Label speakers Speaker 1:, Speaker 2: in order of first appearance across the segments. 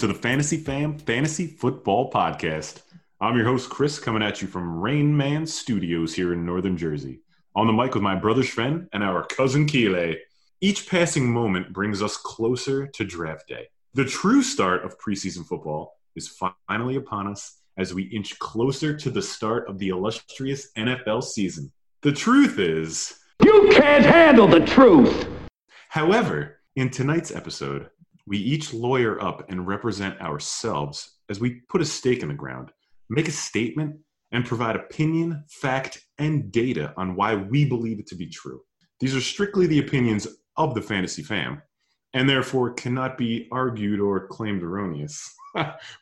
Speaker 1: to the Fantasy Fam Fantasy Football Podcast. I'm your host, Chris, coming at you from Rain Man Studios here in Northern Jersey. On the mic with my brother Sven and our cousin Keeley. Each passing moment brings us closer to draft day. The true start of preseason football is finally upon us as we inch closer to the start of the illustrious NFL season. The truth is,
Speaker 2: You can't handle the truth!
Speaker 1: However, in tonight's episode, we each lawyer up and represent ourselves as we put a stake in the ground, make a statement, and provide opinion, fact, and data on why we believe it to be true. These are strictly the opinions of the fantasy fam, and therefore cannot be argued or claimed erroneous.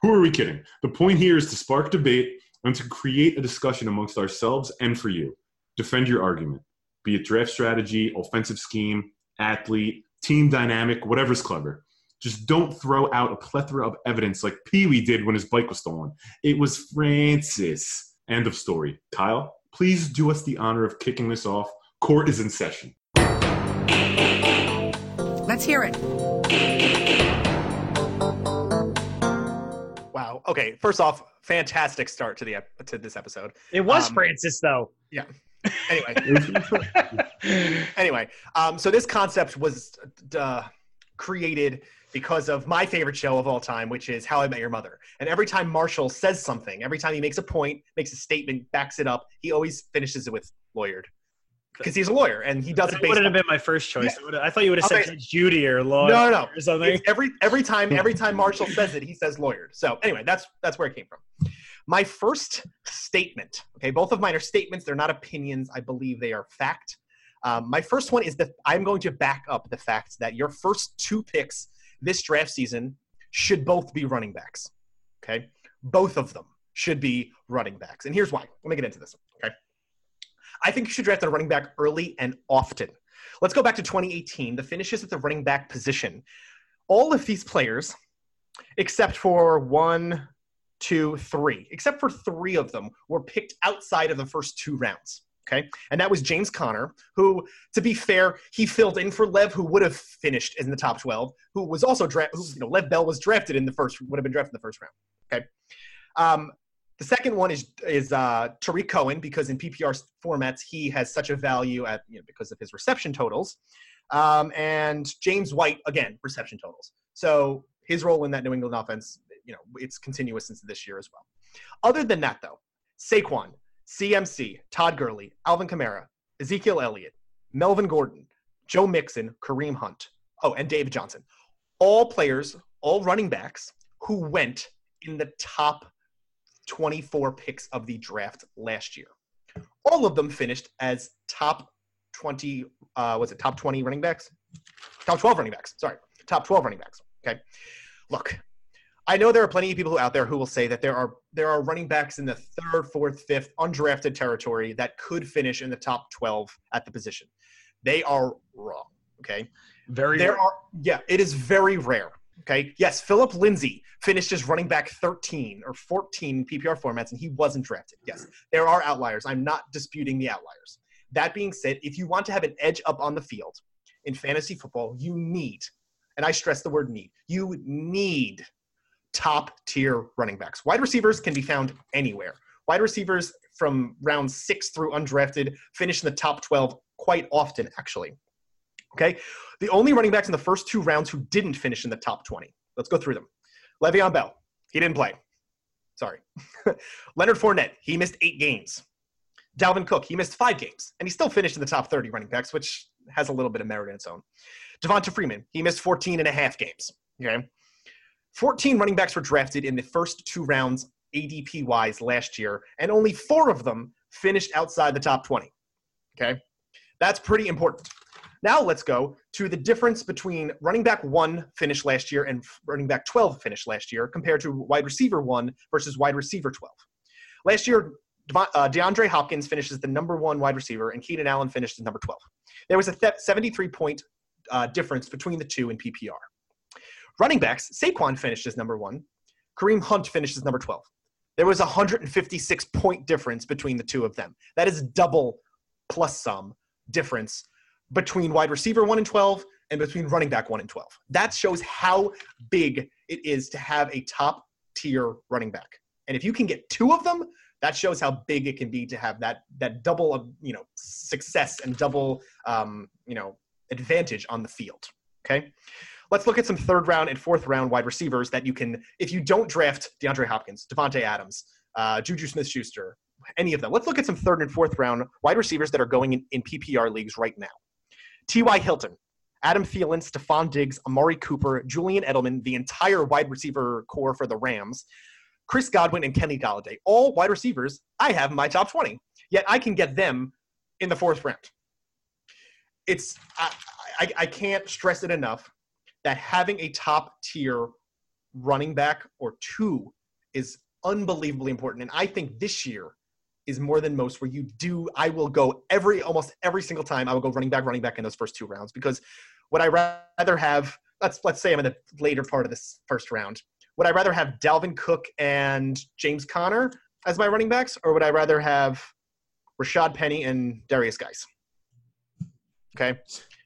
Speaker 1: Who are we kidding? The point here is to spark debate and to create a discussion amongst ourselves and for you. Defend your argument, be it draft strategy, offensive scheme, athlete, team dynamic, whatever's clever. Just don't throw out a plethora of evidence like Pee Wee did when his bike was stolen. It was Francis. End of story. Kyle, please do us the honor of kicking this off. Court is in session.
Speaker 3: Let's hear it.
Speaker 4: Wow. Okay. First off, fantastic start to the ep- to this episode.
Speaker 5: It was
Speaker 4: Um,
Speaker 5: Francis, though. Yeah.
Speaker 4: Anyway, anyway, um, so this concept was uh, created because of my favorite show of all time, which is How I Met Your Mother. And every time Marshall says something, every time he makes a point, makes a statement, backs it up, he always finishes it with lawyered because he's a lawyer and he does
Speaker 5: That
Speaker 4: it based
Speaker 5: wouldn't
Speaker 4: on
Speaker 5: have been my first choice. Would've- I thought you would have said
Speaker 4: Okay.
Speaker 5: Judge Judy or law
Speaker 4: No, no, no.
Speaker 5: or something.
Speaker 4: It's every every time every time Marshall says it, he says lawyered. So anyway, that's that's where it came from. My first statement. Okay, both of mine are statements. They're not opinions. I believe they are fact. Um, my first one is that I'm going to back up the fact that your first two picks this draft season should both be running backs. Okay, both of them should be running backs, and here's why. Let me get into this. Okay, I think you should draft a running back early and often. Let's go back to 2018. The finishes at the running back position. All of these players, except for one, two, three, except for three of them, were picked outside of the first two rounds. Okay. And that was James Conner, who, to be fair, he filled in for Lev, who would have finished in the top 12, who was also drafted, you know, Lev Bell was drafted in the first, would have been drafted in the first round. Okay. Um, the second one is is uh, Tarik Cohen because in PPR formats he has such a value at you know, because of his reception totals, um, and James White again reception totals. So his role in that New England offense, you know, it's continuous into this year as well. Other than that, though, Saquon, CMC, Todd Gurley, Alvin Kamara, Ezekiel Elliott, Melvin Gordon, Joe Mixon, Kareem Hunt, oh, and David Johnson, all players, all running backs who went in the top 24 picks of the draft last year. All of them finished as top 20, uh, was it top 20 running backs? Top 12 running backs, sorry. Top 12 running backs. Okay. Look, I know there are plenty of people out there who will say that there are there are running backs in the third, fourth, fifth, undrafted territory that could finish in the top 12 at the position. They are wrong. Okay.
Speaker 5: Very
Speaker 4: There are, yeah, it is very rare. Okay. Yes, Philip Lindsay finished as running back 13 or 14 PPR formats, and he wasn't drafted. Yes, there are outliers. I'm not disputing the outliers. That being said, if you want to have an edge up on the field in fantasy football, you need, and I stress the word need, you need top tier running backs. Wide receivers can be found anywhere. Wide receivers from round six through undrafted finish in the top 12 quite often, actually. Okay. The only running backs in the first two rounds who didn't finish in the top 20. Let's go through them. Le'Veon Bell, he didn't play. Sorry. Leonard Fournette, he missed eight games. Dalvin Cook, he missed five games, and he still finished in the top 30 running backs, which has a little bit of merit in its own. Devonta Freeman, he missed 14 and a half games. Okay. 14 running backs were drafted in the first two rounds ADP wise last year, and only four of them finished outside the top 20. Okay. That's pretty important. Now let's go to the difference between running back one finished last year and running back 12 finished last year compared to wide receiver one versus wide receiver 12. Last year, uh, DeAndre Hopkins finished as the number one wide receiver, and Keenan Allen finished as number 12. There was a 73 point uh, difference between the two in PPR. Running backs, Saquon finished as number one, Kareem Hunt finished as number 12. There was a 156 point difference between the two of them. That is double plus some difference between wide receiver 1 and 12 and between running back 1 and 12. That shows how big it is to have a top tier running back. And if you can get two of them, that shows how big it can be to have that that double of you know success and double um, you know advantage on the field. Okay, let's look at some third round and fourth round wide receivers that you can if you don't draft DeAndre Hopkins, Davante Adams, uh, Juju Smith-Schuster, any of them. Let's look at some third and fourth round wide receivers that are going in, in PPR leagues right now. T.Y. Hilton, Adam Thielen, Stefon Diggs, Amari Cooper, Julian Edelman, the entire wide receiver corps for the Rams, Chris Godwin, and Kenny Golladay. All wide receivers I have in my top 20. Yet I can get them in the fourth round. It's I, I, I can't stress it enough that having a top tier running back or two is unbelievably important. And I think this year is more than most where you do I will go every almost every single time I will go running back running back in those first two rounds because would I rather have let's let's say I'm in the later part of this first round. Would I rather have Dalvin Cook and James Conner as my running backs or would I rather have Rashad Penny and Derrius Guice okay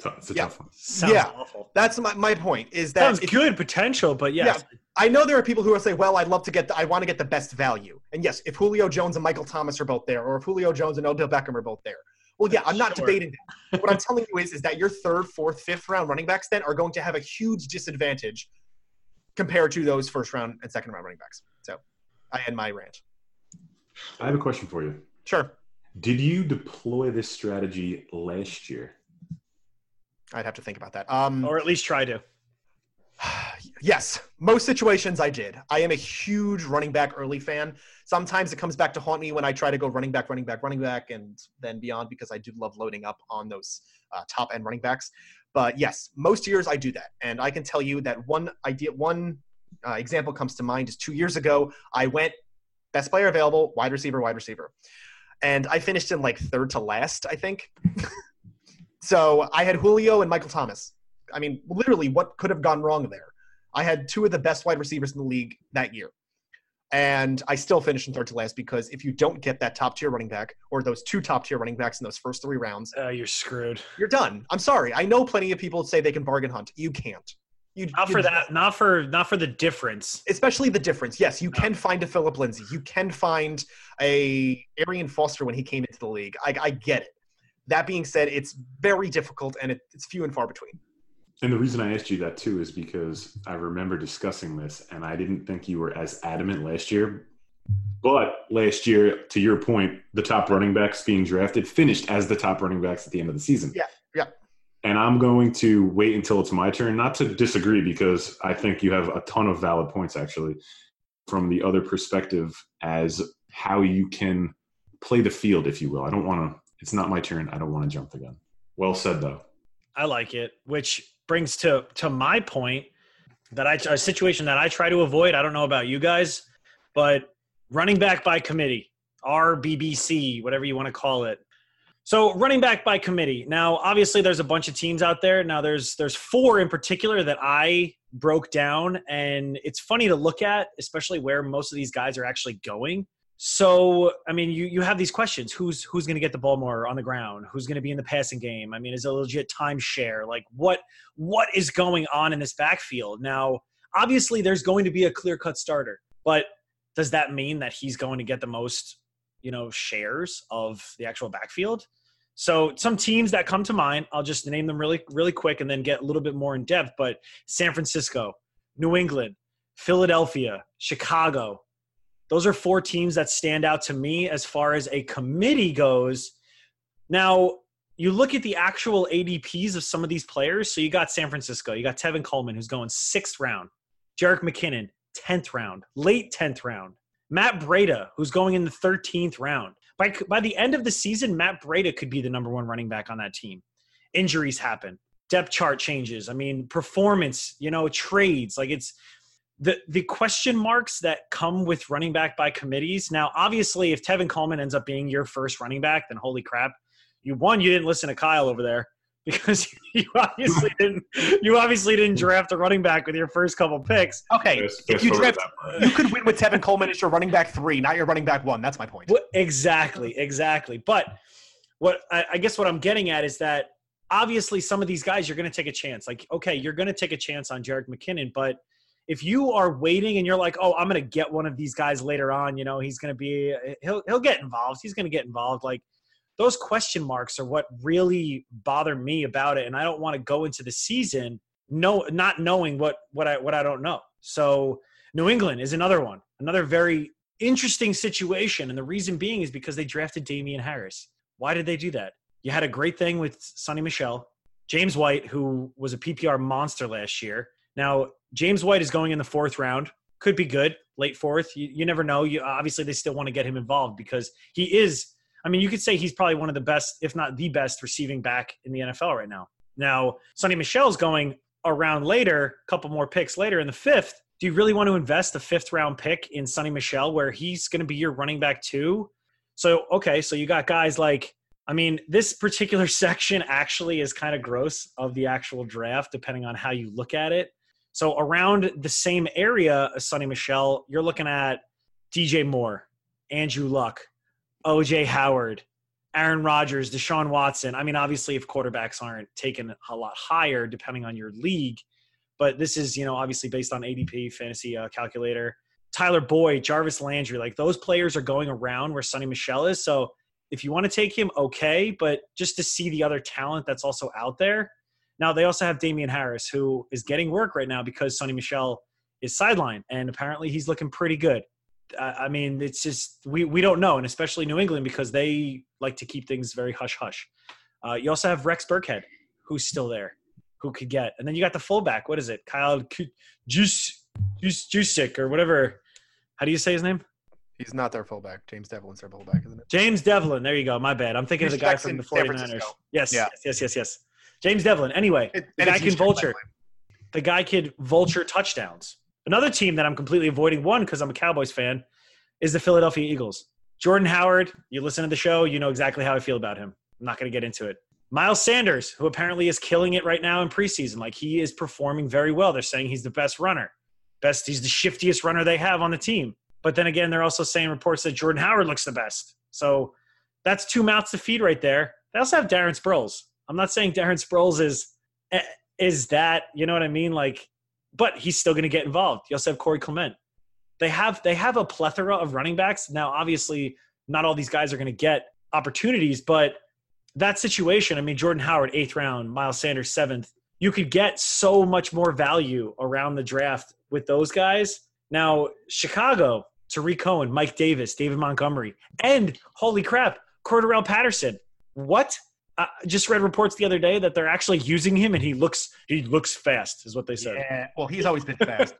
Speaker 1: It's a
Speaker 4: Yeah.
Speaker 1: tough one.
Speaker 5: Sounds
Speaker 4: Yeah.
Speaker 5: awful.
Speaker 4: that's my, my point is that
Speaker 5: Sounds
Speaker 4: if-
Speaker 5: good potential, but yes.
Speaker 4: I know there are people who will say, "Well, I'd love to get, the, I want to get the best value." And yes, if Julio Jones and Michael Thomas are both there, or if Julio Jones and Odell Beckham are both there, well, yeah, I'm not
Speaker 5: Sure.
Speaker 4: debating that. what I'm telling you is, is that your third, fourth, fifth round running backs then are going to have a huge disadvantage compared to those first round and second round running backs. So, I end my rant.
Speaker 1: I have a question for you.
Speaker 4: Sure,
Speaker 1: Did you deploy this strategy last year?
Speaker 4: I'd have to think about that. Um,
Speaker 5: Or at least try to.
Speaker 4: Yes, most situations I did. I am a huge running back early fan. Sometimes it comes back to haunt me when I try to go running back, running back, running back, and then beyond because I do love loading up on those uh, top end running backs. But yes, most years I do that, and I can tell you that one idea, one uh, example comes to mind is two years ago. I went best player available, wide receiver, wide receiver, and I finished in like third to last, I think. so I had Julio and Michael Thomas. I mean, literally, what could have gone wrong there? I had two of the best wide receivers in the league that year. And I still finished in third to last because if you don't get that top tier running back or those two top tier running backs in those first three rounds,
Speaker 5: Uh, you're screwed.
Speaker 4: you're done. I'm sorry. I know plenty of people say they can bargain hunt. You can't. You,
Speaker 5: Not for that. Not for not for the difference.
Speaker 4: Especially the difference. Yes, you can find a Philip Lindsay. You can find a Arian Foster when he came into the league. I, I get it. That being said, it's very difficult and it, it's few and far between.
Speaker 1: And the reason I asked you that too is because I remember discussing this, and I didn't think you were as adamant last year. But last year, to your point, the top running backs being drafted finished as the top running backs at the end of the season.
Speaker 4: Yeah, yeah.
Speaker 1: And I'm going to wait until it's my turn, not to disagree, because I think you have a ton of valid points actually from the other perspective as how you can play the field, if you will. I don't want to, it's not my turn. I don't want to jump the gun. Well said, though.
Speaker 5: I like it, which brings to to my point that I a situation that I try to avoid. I don't know about you guys, but running back by committee, RBBC, whatever you want to call it. So running back by committee. Now, obviously, there's a bunch of teams out there. Now, there's there's four in particular that I broke down, and it's funny to look at, especially where most of these guys are actually going. So, I mean, you you have these questions: who's who's going to get the ball more on the ground? Who's going to be in the passing game? I mean, is it a legit timeshare? Like, what what is going on in this backfield now? Obviously, there's going to be a clear cut starter, but does that mean that he's going to get the most, you know, shares of the actual backfield? So, some teams that come to mind, I'll just name them really really quick and then get a little bit more in depth. But San Francisco, New England, Philadelphia, Chicago, those are four teams that stand out to me as far as a committee goes. Now, you look at the actual ADPs of some of these players. So you got San Francisco, you got Tevin Coleman, who's going sixth round, Jerick McKinnon, 10th round, late 10th round, Matt Breida, who's going in the 13th round. By, by the end of the season, Matt Breida could be the number one running back on that team. Injuries happen, depth chart changes. I mean, performance, you know, trades. Like it's, the the question marks that come with running back by committees. Now, obviously, if Tevin Coleman ends up being your first running back, then holy crap, you won. you didn't listen to Kyle over there because you obviously didn't you obviously didn't draft a running back with your first couple picks.
Speaker 4: Okay,
Speaker 1: Fast-
Speaker 4: if you draft, you could win with Tevin Coleman as your running back three, not your running back one. That's my point.
Speaker 5: Well, exactly, exactly. But what I, I guess what I'm getting at is that obviously some of these guys you're going to take a chance. Like, okay, you're going to take a chance on Jerick McKinnon, but if you are waiting and you're like, oh, I'm going to get one of these guys later on, you know, he's going to be, he'll, he'll get involved. He's going to get involved. Like those question marks are what really bother me about it. And I don't want to go into the season no, not knowing what, what I, what I don't know. So New England is another one, another very interesting situation. And the reason being is because they drafted Damien Harris. Why did they do that? You had a great thing with Sony Michel, James White, who was a PPR monster last year. Now, James White is going in the fourth round. Could be good, late fourth. You, you never know. You, obviously, they still want to get him involved because he is. I mean, you could say he's probably one of the best, if not the best, receiving back in the NFL right now. Now, Sony Michel's going around later, a couple more picks later in the fifth. Do you really want to invest a fifth round pick in Sony Michel where he's going to be your running back too? So, okay, so you got guys like I mean, this particular section actually is kind of gross of the actual draft, depending on how you look at it. So around the same area as Sony Michel, you're looking at DJ Moore, Andrew Luck, OJ Howard, Aaron Rodgers, Deshaun Watson. I mean, obviously, if quarterbacks aren't taken a lot higher, depending on your league, but this is, you know, obviously based on ADP fantasy uh, calculator. Tyler Boyd, Jarvis Landry, like those players are going around where Sony Michel is. So if you want to take him, okay, but just to see the other talent that's also out there. Now they also have Damien Harris, who is getting work right now because Sony Michel is sidelined, and apparently he's looking pretty good. I mean, it's just we we don't know, and especially New England because they like to keep things very hush hush. Uh, you also have Rex Burkhead, who's still there, who could get, and then you got the fullback. What is it, Kyle Juice Juice Jusick or whatever? How do you say his name?
Speaker 4: He's not their fullback. James Develin's their fullback, isn't it?
Speaker 5: James Develin. There you go. My bad. I'm thinking of the guy from the 49ers. Yes, yeah. yes, yes, yes, James Develin. Anyway, it, the guy can vulture. The guy could vulture touchdowns. Another team that I'm completely avoiding, one, because I'm a Cowboys fan, is the Philadelphia Eagles. Jordan Howard, you listen to the show, you know exactly how I feel about him. I'm not going to get into it. Miles Sanders, who apparently is killing it right now in preseason. Like he is performing very well. They're saying he's the best runner. Best, he's the shiftiest runner they have on the team. But then again, they're also saying reports that Jordan Howard looks the best. So that's two mouths to feed right there. They also have Darren Sproles. I'm not saying Darren Sproles is eh, is that you know what I mean, like, but he's still going to get involved. You also have Corey Clement. They have they have a plethora of running backs now. Obviously, not all these guys are going to get opportunities, but that situation. I mean, Jordan Howard eighth round, Miles Sanders seventh. You could get so much more value around the draft with those guys. Now, Chicago, Tarik Cohen, Mike Davis, David Montgomery, and holy crap, Cordarrelle Patterson. What? I just read reports the other day that they're actually using him, and he looks he looks fast, is what they said.
Speaker 4: Yeah, well, he's always been fast.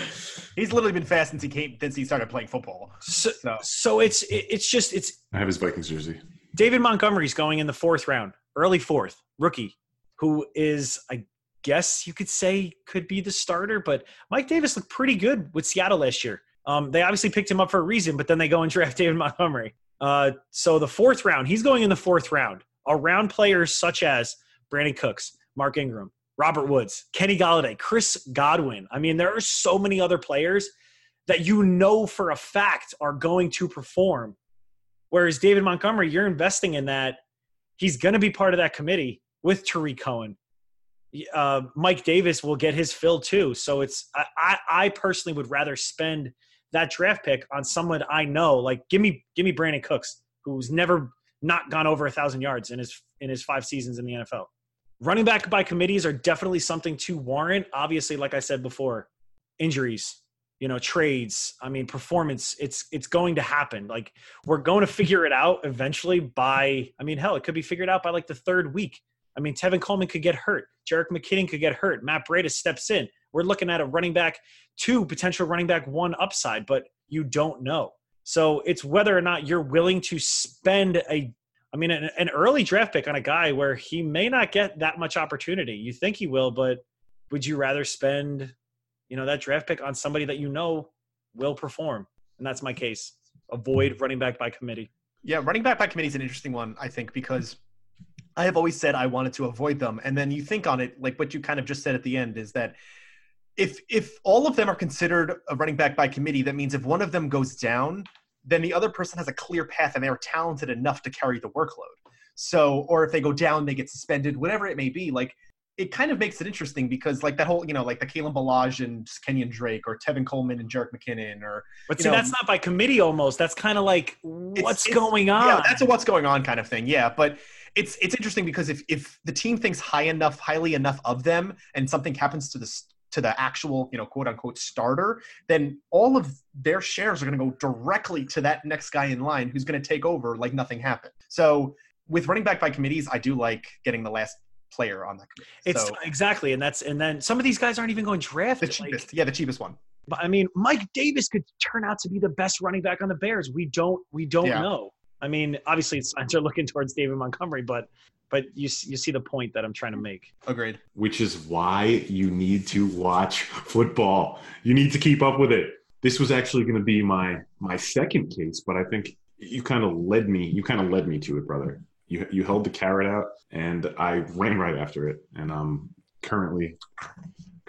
Speaker 4: he's literally been fast since he came since he started playing football.
Speaker 5: So, so, so it's it's just it's.
Speaker 1: I have his Vikings jersey.
Speaker 5: David Montgomery's going in the fourth round, early fourth, rookie, who is I guess you could say could be the starter, but Mike Davis looked pretty good with Seattle last year. Um, they obviously picked him up for a reason, but then they go and draft David Montgomery. Uh, so the fourth round, he's going in the fourth round around players such as Brandin Cooks, Mark Ingram, Robert Woods, Kenny Golladay, Chris Godwin. I mean, there are so many other players that you know for a fact are going to perform. Whereas David Montgomery, you're investing in that. He's going to be part of that committee with Tarik Cohen. Uh, Mike Davis will get his fill too. So it's I, I personally would rather spend – that draft pick on someone I know. Like give me give me Brandin Cooks, who's never not gone over a thousand yards in his in his five seasons in the NFL. Running back by committees are definitely something to warrant. Obviously, like I said before, injuries, you know, trades. I mean, performance. It's it's going to happen. Like we're going to figure it out eventually. By I mean, hell, it could be figured out by like the third week. I mean, Tevin Coleman could get hurt. Jerick McKinnon could get hurt. Matt Breida steps in. We're looking at a running back two, potential running back one upside, but you don't know. So it's whether or not you're willing to spend a, I mean, an, an early draft pick on a guy where he may not get that much opportunity. You think he will, but would you rather spend, you know, that draft pick on somebody that you know will perform? And that's my case. Avoid running back by committee.
Speaker 4: Yeah, running back by committee is an interesting one, I think, because I have always said I wanted to avoid them. And then you think on it, like what you kind of just said at the end, is that if if all of them are considered a running back by committee, that means if one of them goes down, then the other person has a clear path and they are talented enough to carry the workload. So, or if they go down, they get suspended, whatever it may be. Like it kind of makes it interesting because like that whole you know like the Kalen Ballage and Kenyan Drake or Tevin Coleman and Jerick McKinnon or
Speaker 5: But see,
Speaker 4: know-
Speaker 5: that's not by committee almost. That's kind of like what's
Speaker 4: it's-
Speaker 5: going on.
Speaker 4: yeah that's a what's going on kind of thing yeah but it's it's interesting because if if the team thinks high enough highly enough of them and something happens to the to the actual you know quote unquote starter then all of their shares are going to go directly to that next guy in line who's going to take over like nothing happened so with running back by committees i do like getting the last player on that committee
Speaker 5: It's
Speaker 4: so,
Speaker 5: exactly, and that's and then some of these guys aren't even going
Speaker 4: the
Speaker 5: drafted. Like,
Speaker 4: cheapest yeah the cheapest one
Speaker 5: but I mean, Mike Davis could turn out to be the best running back on the Bears. We don't we don't
Speaker 4: Yeah.
Speaker 5: know. I mean, obviously, signs are looking towards David Montgomery, but but you you see the point that I'm trying to make.
Speaker 4: agreed
Speaker 1: which is why you need to watch football. You need to keep up with it. This was actually going to be my my second case, but I think you kind of led me. You kind of led me to it, brother. You you held the carrot out, and I ran right after it, and I'm currently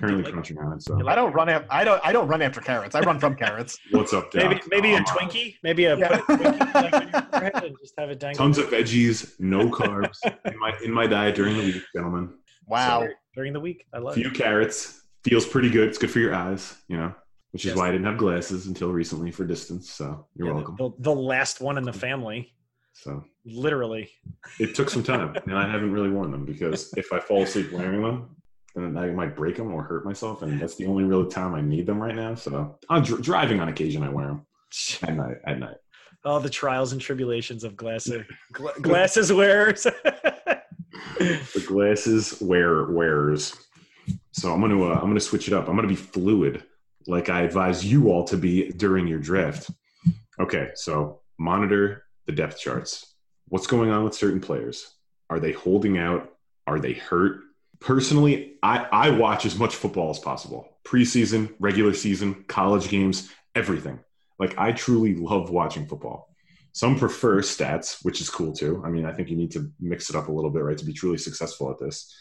Speaker 1: currently
Speaker 5: Like-
Speaker 1: crunching on it. So
Speaker 4: i don't run af- i don't i don't run after carrots i run from carrots
Speaker 1: what's up, Doc?
Speaker 5: Maybe maybe a
Speaker 1: Um,
Speaker 5: Twinkie, maybe a,
Speaker 4: Yeah.
Speaker 5: put a Twinkie like your forehead and just have it dangle
Speaker 1: Tons of veggies, no carbs in my in my diet during the week, gentlemen.
Speaker 4: wow
Speaker 5: during the week. I love
Speaker 1: few
Speaker 5: it.
Speaker 1: carrots feels pretty good. It's good for your eyes, you know. Which is
Speaker 5: Yes.
Speaker 1: why I didn't have glasses until recently for distance. So you're
Speaker 5: Yeah,
Speaker 1: welcome.
Speaker 5: The, the last one in the family,
Speaker 1: So
Speaker 5: literally.
Speaker 1: it took some time, and I haven't really worn them because if I fall asleep wearing them, then I might break them or hurt myself, and that's the only real time I need them right now. So I'm dr- driving on occasion. I wear them at night. At night.
Speaker 5: All the trials and tribulations of glasses gla- glasses wearers.
Speaker 1: The glasses wear wearers. So I'm gonna uh, I'm gonna switch it up. I'm gonna be fluid, like I advise you all to be during your draft. Okay, so monitor the depth charts. What's going on with certain players? Are they holding out? Are they hurt? Personally, I, I watch as much football as possible. Preseason, regular season, college games, everything. Like I truly love watching football. Some prefer stats, which is cool too. I mean, I think you need to mix it up a little bit, right, to be truly successful at this.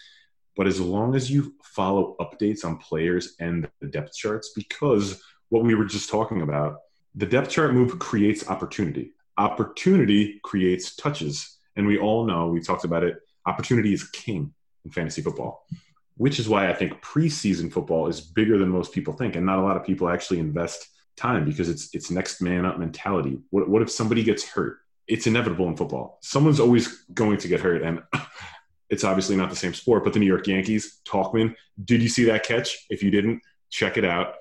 Speaker 1: But as long as you follow updates on players and the depth charts, because what we were just talking about, the depth chart move creates opportunity. Opportunity creates touches. And we all know, we talked about it, opportunity is king in fantasy football, which is why I think preseason football is bigger than most people think. And not a lot of people actually invest time because it's it's next man up mentality. What what if somebody gets hurt? It's inevitable in football. Someone's always going to get hurt, and it's obviously not the same sport. But the New York Yankees, Tauchman, did you see that catch? If you didn't, check it out.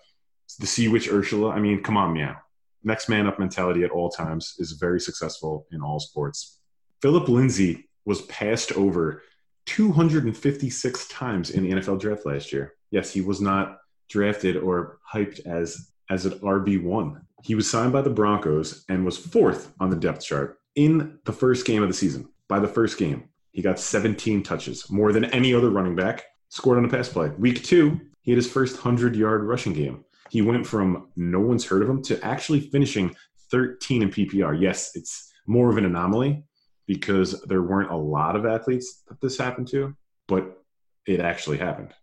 Speaker 1: The Sea Witch Ursula. I mean, come on, meow. Next man up mentality at all times is very successful in all sports. Philip Lindsay was passed over 256 times in the NFL draft last year. Yes, he was not drafted or hyped as as an RB1. He was signed by the Broncos and was fourth on the depth chart in the first game of the season. By the first game, he got 17 touches, more than any other running back, scored on a pass play. Week two, he had his first 100 yard rushing game. He went from no one's heard of him to actually finishing 13 in PPR. Yes, it's more of an anomaly because there weren't a lot of athletes that this happened to, but it actually happened.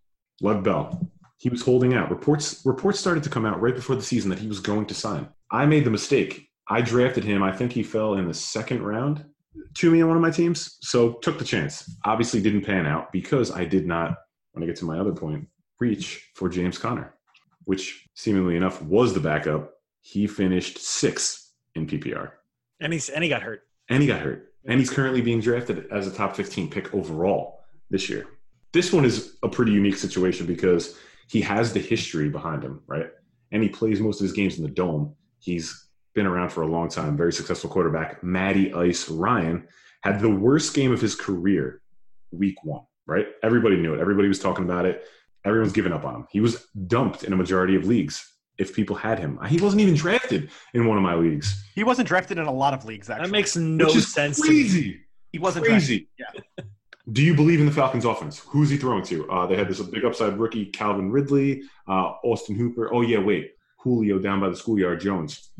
Speaker 1: Lud Bell, he was holding out. Reports reports started to come out right before the season that he was going to sign. I made the mistake. I drafted him. I think he fell in the second round to me on one of my teams. So took the chance. Obviously didn't pan out because I did not, when I get to my other point, reach for James Conner, which seemingly enough was the backup. He finished sixth in PPR.
Speaker 5: and he's and he got hurt.
Speaker 1: And he got hurt. And he's currently being drafted as a top 15 pick overall this year. This one is a pretty unique situation because he has the history behind him, right? And he plays most of his games in the dome. He's been around for a long time, very successful quarterback. Matty Ice Ryan had the worst game of his career week one, right? Everybody knew it. Everybody was talking about it. Everyone's given up on him. He was dumped in a majority of leagues if people had him. He wasn't even drafted in one of my leagues.
Speaker 4: He wasn't drafted in a lot of leagues. Actually,
Speaker 5: That makes no
Speaker 1: which is
Speaker 5: sense. to me.
Speaker 1: crazy.
Speaker 4: he wasn't drafted. Yeah.
Speaker 1: Do you believe in the Falcons' offense? Who's he throwing to? Uh, they had this big upside rookie, Calvin Ridley, uh, Austin Hooper. Oh yeah, wait, Julio down by the schoolyard, Jones.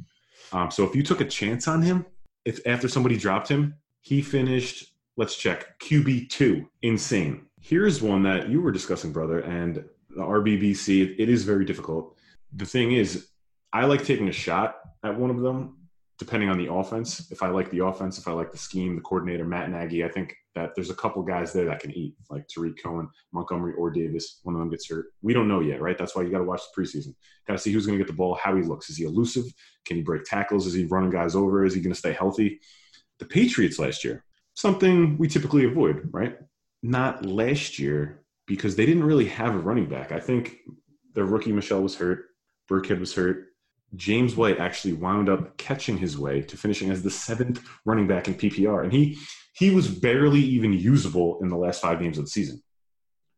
Speaker 1: Um, so if you took a chance on him, if after somebody dropped him, he finished. Let's check QB two. Insane. Here's one that you were discussing, brother, and the RBBC. It, it is very difficult. The thing is, I like taking a shot at one of them depending on the offense. If I like the offense, if I like the scheme, the coordinator, Matt Nagy, I think that there's a couple guys there that can eat, like Tarik Cohen, Montgomery, or Davis. One of them gets hurt. We don't know yet, right? That's why you got to watch the preseason. Got to see who's going to get the ball, how he looks. Is he elusive? Can he break tackles? Is he running guys over? Is he going to stay healthy? The Patriots last year, something we typically avoid, right? Not last year because they didn't really have a running back. I think their rookie Michel was hurt. Burkhead was hurt. James White actually wound up catching his way to finishing as the seventh running back in PPR, and he he was barely even usable in the last five games of the season,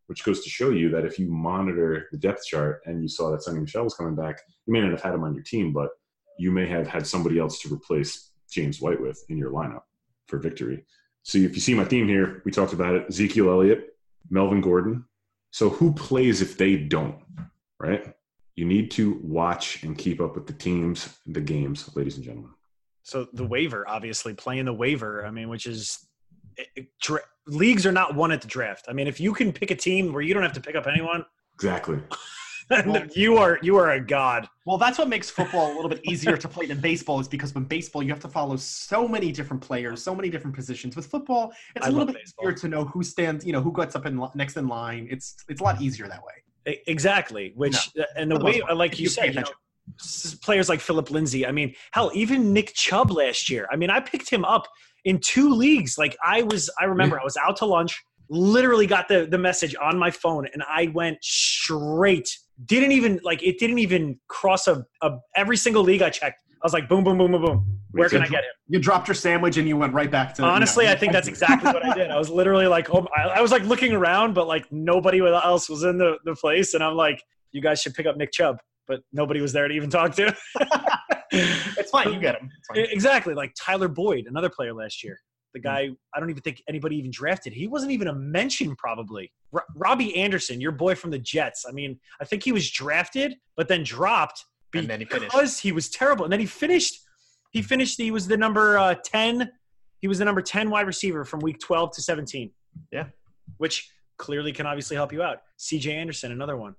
Speaker 1: which goes to show you that if you monitor the depth chart and you saw that Sony Michel was coming back, you may not have had him on your team, but you may have had somebody else to replace James White with in your lineup for victory. So if you see my theme here, we talked about it: Ezekiel Elliott, Melvin Gordon. So who plays if they don't? Right? You need to watch and keep up with the teams, the games, ladies and gentlemen.
Speaker 5: So the waiver, obviously playing the waiver. I mean, which is it, it, dra- leagues are not won at the draft. I mean, if you can pick a team where you don't have to pick up anyone,
Speaker 1: Exactly.
Speaker 5: you are you are a god.
Speaker 4: Well, that's what makes football a little bit easier to play than baseball is because when baseball you have to follow so many different players, so many different positions. With football, it's
Speaker 5: I
Speaker 4: a little bit
Speaker 5: baseball.
Speaker 4: easier to know who stands, you know, who gets up in next in line. It's it's a lot easier that way.
Speaker 5: Exactly. Which uh, and the way,
Speaker 4: uh,
Speaker 5: like you
Speaker 4: you
Speaker 5: said, you know, players like Philip Lindsay. I mean, hell, even Nick Chubb last year. I mean, I picked him up in two leagues. Like I was, I remember I was out to lunch, literally got the the message on my phone, and I went straight. Didn't even like it. Didn't even cross a, a every single league I checked. I was like, boom, boom, boom, boom, boom. Where can I get him?
Speaker 4: You dropped your sandwich and you went right back to. you know,
Speaker 5: Honestly, I think that's exactly what I did. I was literally like, oh, I, I was like looking around, but like nobody else was in the, the place. And I'm like, you guys should pick up Nick Chubb. But nobody was there to even talk to.
Speaker 4: It's fine. You get him.
Speaker 5: Exactly. Like Tyler Boyd, another player last year.
Speaker 4: Hmm.
Speaker 5: The guy, I don't even think anybody even drafted. He wasn't even a mention, probably. Ro- Robbie Anderson, your boy from the Jets. I mean, I think he was drafted, but then dropped
Speaker 4: And then he finished.
Speaker 5: because he was terrible. And then he finished. He finished. He was the number uh, ten. He was the number ten wide receiver from week twelve to seventeen.
Speaker 4: Yeah.
Speaker 5: which clearly can obviously help you out. C.J. Anderson, another one.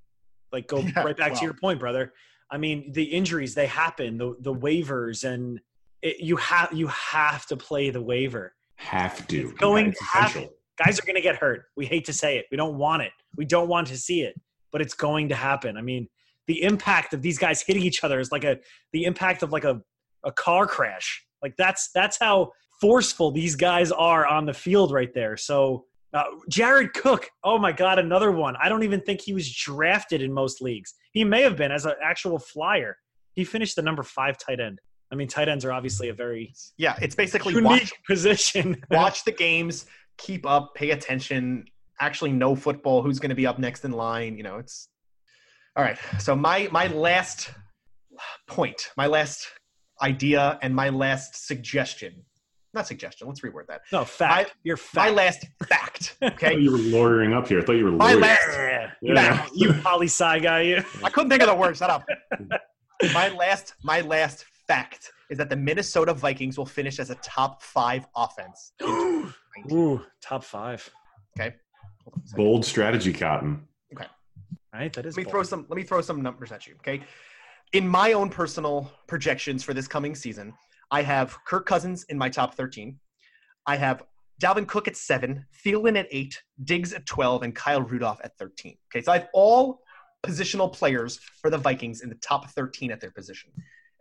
Speaker 5: Like go
Speaker 4: Yeah,
Speaker 5: right back
Speaker 4: wow.
Speaker 5: to your point, brother. I mean, the injuries they happen, the the waivers, and it, you have you have to play the waiver.
Speaker 1: Have to.
Speaker 5: It's going
Speaker 1: It's
Speaker 5: to happen. Guys are going to get hurt. We hate to say it. We don't want it. We don't want to see it, but it's going to happen. I mean, the impact of these guys hitting each other is like a the impact of like a a car crash. Like that's that's how forceful these guys are on the field right there. So uh, Jared Cook, oh my God, another one. I don't even think he was drafted in most leagues. He may have been as an actual flyer. He finished the number five tight end. I mean, tight ends are obviously a very
Speaker 4: Yeah, it's basically
Speaker 5: unique
Speaker 4: watch
Speaker 5: position.
Speaker 4: watch the games, keep up, pay attention, actually know football, who's going to be up next in line. You know, it's all right. So my my last point, my last idea, and my last suggestion. Not suggestion. Let's reword that.
Speaker 5: no fact. You're
Speaker 4: My last fact. Okay.
Speaker 1: you were lawyering up here. I thought you were
Speaker 4: My
Speaker 1: lawyering.
Speaker 4: last-
Speaker 5: Yeah.
Speaker 1: Yeah.
Speaker 5: You poli sci guy. You.
Speaker 4: I couldn't think of the word. Shut up. My last my last fact is that the Minnesota Vikings will finish as a top five offense. in 2019.
Speaker 5: Ooh, top five.
Speaker 4: Okay. Hold on a second.
Speaker 1: Bold strategy, Cotton.
Speaker 5: Right, that is.
Speaker 4: let me
Speaker 5: bold.
Speaker 4: throw some let me throw some numbers at you okay? In my own personal projections for this coming season i have kirk cousins in my top 13 i have dalvin cook at 7 Thielen at 8 diggs at 12 and kyle rudolph at 13 okay so i have all positional players for the vikings in the top 13 at their position.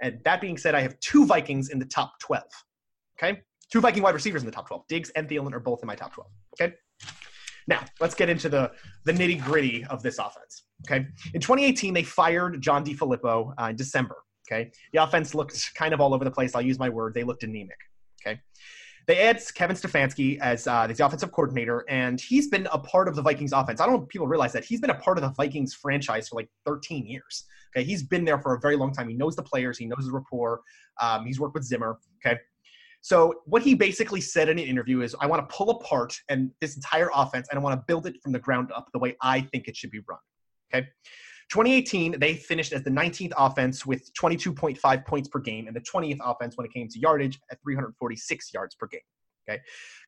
Speaker 4: And that being said i have two vikings in the top 12 okay? Two viking wide receivers in the top 12 diggs and Thielen are both in my top 12 okay now let's get into the the nitty gritty of this offense. Okay. In 2018, they fired John DeFilippo uh, in December. Okay. The offense looked kind of all over the place. I'll use my word. They looked anemic. Okay. They add Kevin Stefanski as uh, the offensive coordinator, and he's been a part of the Vikings offense. I don't know if people realize that he's been a part of the Vikings franchise for like 13 years. Okay. He's been there for a very long time. He knows the players, he knows the rapport. Um, he's worked with Zimmer. Okay. So what he basically said in an interview is, I want to pull apart and this entire offense, and I want to build it from the ground up the way I think it should be run. Okay. 2018, they finished as the 19th offense with 22.5 points per game, and the 20th offense when it came to yardage at 346 yards per game. Okay.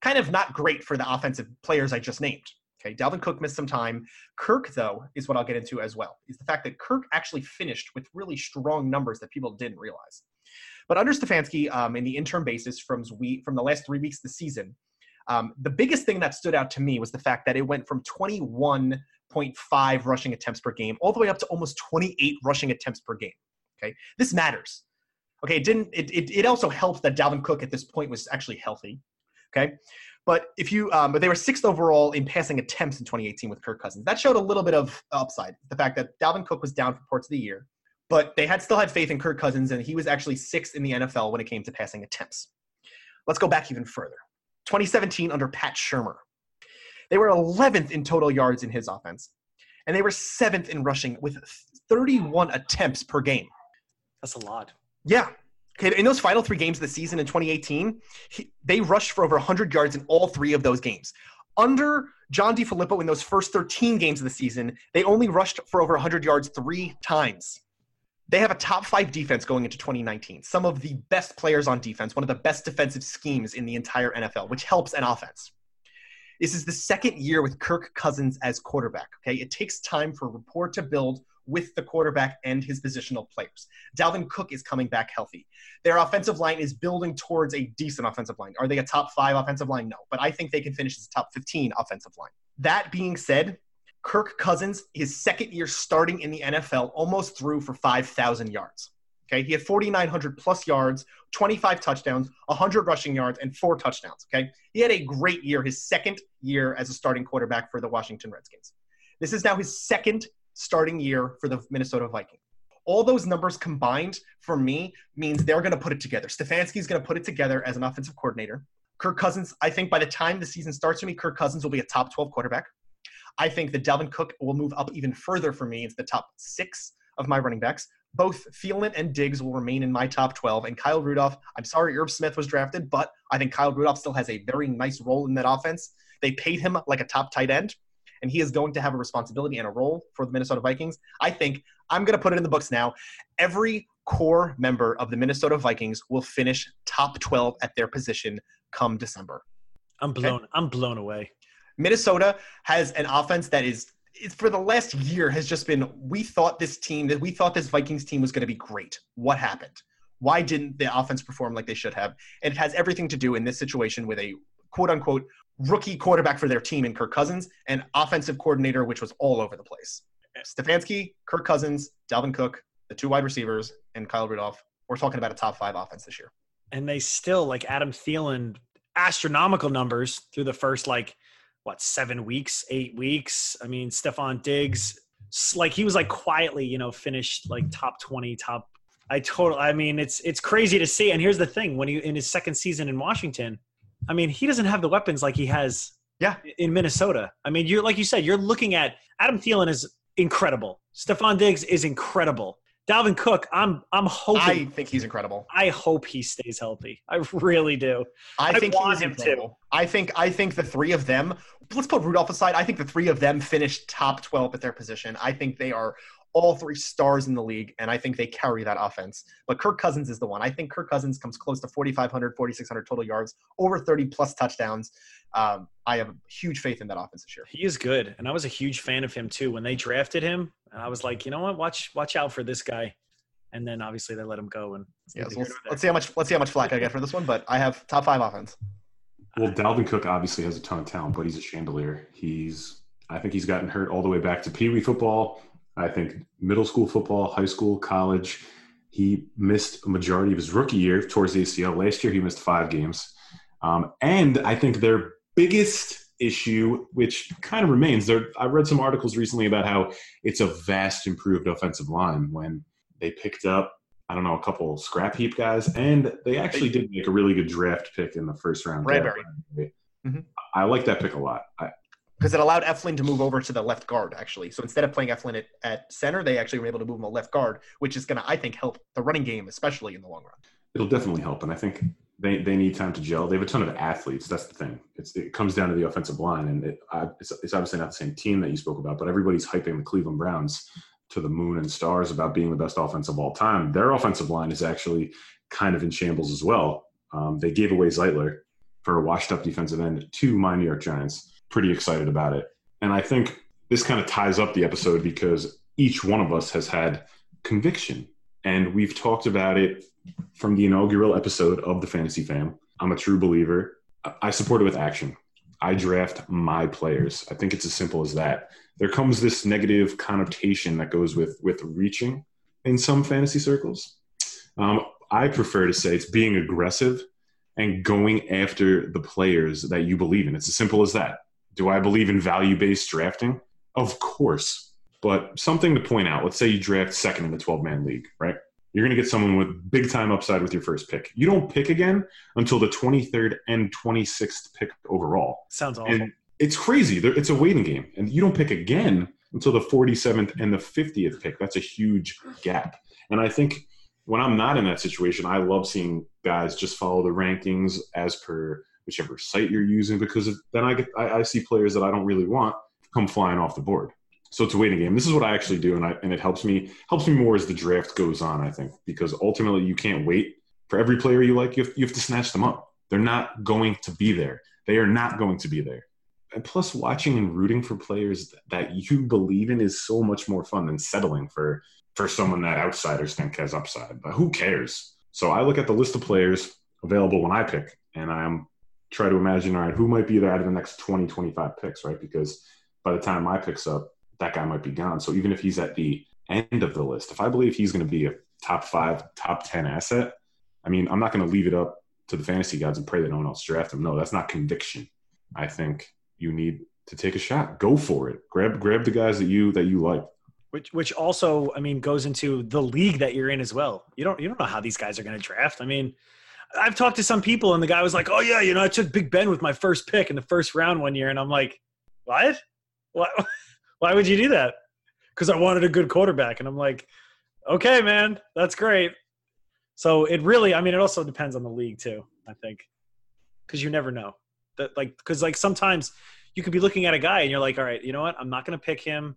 Speaker 4: Kind of not great for the offensive players I just named. Okay. Dalvin Cook missed some time. Kirk, though, is what I'll get into as well, is the fact that Kirk actually finished with really strong numbers that people didn't realize. But under Stefanski, um, in the interim basis from we from the last three weeks of the season, um, the biggest thing that stood out to me was the fact that it went from 21.5 rushing attempts per game all the way up to almost 28 rushing attempts per game. Okay, this matters. Okay, it didn't. It, it, it also helped that Dalvin Cook at this point was actually healthy. Okay, but if you, um, but they were sixth overall in passing attempts in 2018 with Kirk Cousins. That showed a little bit of upside. The fact that Dalvin Cook was down for parts of the year, but they had still had faith in Kirk Cousins, and he was actually sixth in the NFL when it came to passing attempts. Let's go back even further. 2017 under Pat Shurmur, they were 11th in total yards in his offense, and they were seventh in rushing with 31 attempts per game.
Speaker 5: That's a lot.
Speaker 4: Yeah. Okay, in those final three games of the season in 2018, he, they rushed for over 100 yards in all three of those games. Under John DeFilippo in those first 13 games of the season, they only rushed for over 100 yards three times. They have a top five defense going into 2019. Some of the best players on defense, one of the best defensive schemes in the entire NFL, which helps an offense. This is the second year with Kirk Cousins as quarterback. Okay, it takes time for rapport to build with the quarterback and his positional players. Dalvin Cook is coming back healthy. Their offensive line is building towards a decent offensive line. Are they a top five offensive line? No, but I think they can finish as a top 15 offensive line. That being said, Kirk Cousins, his second year starting in the NFL, almost threw for 5,000 yards. Okay, he had 4,900 plus yards, 25 touchdowns, 100 rushing yards, and four touchdowns. Okay, he had a great year, his second year as a starting quarterback for the Washington Redskins. This is now his second starting year for the Minnesota Vikings. All those numbers combined for me means they're going to put it together. Stefanski is going to put it together as an offensive coordinator. Kirk Cousins, I think by the time the season starts for me, Kirk Cousins will be a top 12 quarterback. I think that Dalvin Cook will move up even further for me into the top six of my running backs. Both Thielen and Diggs will remain in my top 12. And Kyle Rudolph, I'm sorry Irv Smith was drafted, but I think Kyle Rudolph still has a very nice role in that offense. They paid him like a top tight end and he is going to have a responsibility and a role for the Minnesota Vikings. I think I'm going to put it in the books now. Every core member of the Minnesota Vikings will finish top 12 at their position come December.
Speaker 5: I'm blown. Okay? I'm blown away.
Speaker 4: Minnesota has an offense that is for the last year has just been we thought this team that we thought this Vikings team was going to be great. What happened? Why didn't the offense perform like they should have? And it has everything to do in this situation with a quote unquote rookie quarterback for their team in Kirk Cousins and offensive coordinator, which was all over the place. Stefanski, Kirk Cousins, Dalvin Cook, the two wide receivers, and Kyle Rudolph. We're talking about a top five offense this year.
Speaker 5: And they still, like Adam Thielen, astronomical numbers through the first, like, what, seven weeks, eight weeks? I mean, Stefon Diggs, like, he was like quietly, you know, finished like top 20, top. I totally, I mean, it's it's crazy to see. And here's the thing when he, in his second season in Washington, I mean, he doesn't have the weapons like he has
Speaker 4: yeah.
Speaker 5: in Minnesota. I mean, you're like you said, you're looking at Adam Thielen is incredible. Stefon Diggs is incredible. Dalvin Cook, I'm I'm hoping
Speaker 4: I think he's incredible.
Speaker 5: I hope he stays healthy. I really do.
Speaker 4: I, I think he's him incredible. too. I think I think the three of them. Let's put Rudolph aside. I think the three of them finished top twelve at their position. I think they are all three stars in the league, and I think they carry that offense. But Kirk Cousins is the one. I think Kirk Cousins comes close to 4,500, 4,600 total yards, over 30 plus touchdowns. Um, I have huge faith in that offense this year.
Speaker 5: He is good, and I was a huge fan of him too when they drafted him. I was like, you know what, watch watch out for this guy. And then obviously they let him go. And
Speaker 4: yeah, so let's, let's see how much let's see how much flack I get for this one. But I have top five offense.
Speaker 1: Well, Dalvin Cook obviously has a ton of talent, but he's a chandelier. He's I think he's gotten hurt all the way back to Pee Wee football I think middle school football, high school, college. He missed a majority of his rookie year towards the ACL. Last year, he missed five games. Um, and I think their biggest issue, which kind of remains, there. I read some articles recently about how it's a vast improved offensive line when they picked up, I don't know, a couple scrap heap guys, and they actually did make a really good draft pick in the first round.
Speaker 4: Bradbury.
Speaker 1: Mm-hmm. I like that pick a lot. I,
Speaker 4: because it allowed Eflin to move over to the left guard actually. So instead of playing Eflin at, at center, they actually were able to move him to left guard, which is going to I think help the running game, especially in the long run.
Speaker 1: It'll definitely help, and I think they, they need time to gel. They have a ton of athletes. That's the thing. It's, it comes down to the offensive line, and it, I, it's, it's obviously not the same team that you spoke about, but everybody's hyping the Cleveland Browns to the moon and stars about being the best offense of all time. Their offensive line is actually kind of in shambles as well. Um, they gave away Zeitler for a washed up defensive end to my New York Giants. Pretty excited about it. And I think this kind of ties up the episode because each one of us has had conviction And we've talked about it from the inaugural episode of the Fantasy Fam. I'm a true believer. I- support it with action. I draft my players. I think it's as simple as that. There comes this negative connotation that goes with with reaching in some fantasy circles. Um, I prefer to say it's being aggressive and going after the players that you believe in. It's as simple as that. Do I believe in value based drafting? Of course. But something to point out let's say you draft second in the 12 man league, right? You're going to get someone with big time upside with your first pick. You don't pick again until the 23rd and 26th pick overall.
Speaker 5: Sounds awful.
Speaker 1: And it's crazy. It's a waiting game. And you don't pick again until the 47th and the 50th pick. That's a huge gap. And I think when I'm not in that situation, I love seeing guys just follow the rankings as per whichever site you're using because then I get I, I see players that I don't really want come flying off the board. So it's a waiting game. This is what I actually do, and I and it helps me helps me more as the draft goes on. I think because ultimately you can't wait for every player you like. You have, you have to snatch them up. They're not going to be there. They are not going to be there. And plus, watching and rooting for players that you believe in is so much more fun than settling for for someone that outsiders think has upside. But who cares? So I look at the list of players available when I pick, and I'm try to imagine, all right, who might be there out of the next 20, 25 picks, right? Because by the time my picks up, that guy might be gone. So even if he's at the end of the list, if I believe he's going to be a top five, top 10 asset, I mean, I'm not going to leave it up to the fantasy gods and pray that no one else draft him. No, that's not conviction. I think you need to take a shot. Go for it. Grab grab the guys that you that you like.
Speaker 5: which which also I mean goes into the league that you're in as well. You don't you don't know how these guys are going to draft. I mean, I've talked to some people and the guy was like, "Oh yeah, you know, I took Big Ben with my first pick in the first round one year," and I'm like, "What? Why? Why would you do that?" Because I wanted a good quarterback, and I'm like, "Okay, man, that's great." So it really, I mean, it also depends on the league too. I think because you never know that like because like sometimes you could be looking at a guy and you're like, "All right, you know what? I'm not going to pick him."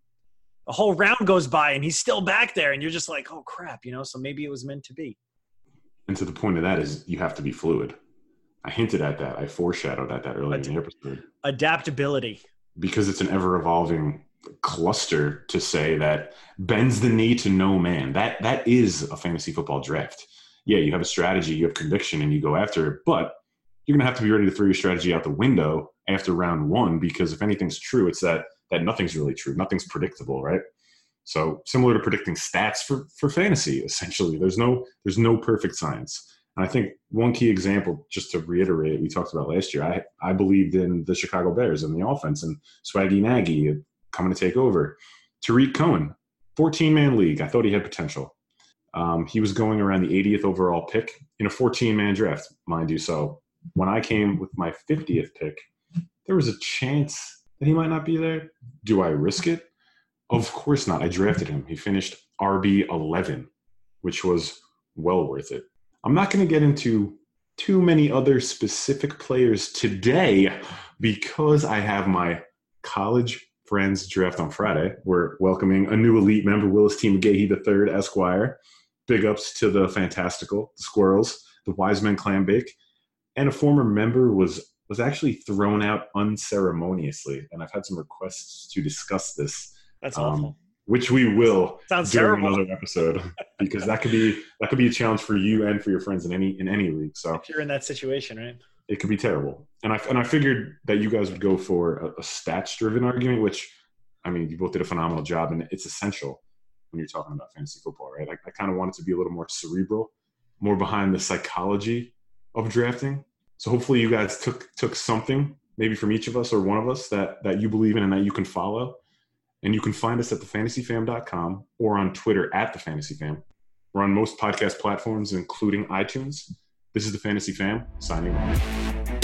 Speaker 5: a whole round goes by and he's still back there and you're just like oh crap you know so maybe it was meant to be
Speaker 1: And to the point of that is you have to be fluid. I hinted at that. I foreshadowed at that earlier in the episode.
Speaker 5: adaptability
Speaker 1: because it's an ever evolving cluster to say that bends the knee to no man. That that is a fantasy football draft. Yeah, you have a strategy, you have conviction, and you go after it, but you're gonna have to be ready to throw your strategy out the window after round one because if anything's true, it's that that nothing's really true. Nothing's predictable, right? So similar to predicting stats for for fantasy, essentially, there's no there's no perfect science. And I think one key example, just to reiterate, we talked about last year. I I believed in the Chicago Bears and the offense and Swaggy Nagy coming to take over. Tarik Cohen, 14 man league. I thought he had potential. Um, he was going around the 80th overall pick in a 14 man draft, mind you. So when I came with my 50th pick, there was a chance that he might not be there. Do I risk it? Of course not. I drafted him. He finished RB 11, which was well worth it. I'm not going to get into too many other specific players today because I have my college friends draft on Friday. We're welcoming a new elite member, Willis T. McGahee III, Esquire. Big ups to the Fantastical, the Squirrels, the Wise Men Clam Bake. And a former member was was actually thrown out unceremoniously. And I've had some requests to discuss this,
Speaker 5: that's
Speaker 1: Um,
Speaker 5: awful
Speaker 1: which we will
Speaker 5: sounds
Speaker 1: during
Speaker 5: terrible
Speaker 1: another episode because that could be that could be a challenge for you and for your friends in any in any league. So
Speaker 5: if you're in that situation right
Speaker 1: it could be terrible. And I and I figured that you guys would go for a, a stats driven argument, which I mean you both did a phenomenal job, and it's essential when you're talking about fantasy football, right? I, I kind of wanted it to be a little more cerebral, more behind the psychology of drafting. So hopefully you guys took took something maybe from each of us or one of us that that you believe in and that you can follow. And you can find us at thefantasyfam.com or on Twitter at thefantasyfam. We're on most podcast platforms, including iTunes. This is the Fantasy Fam signing off.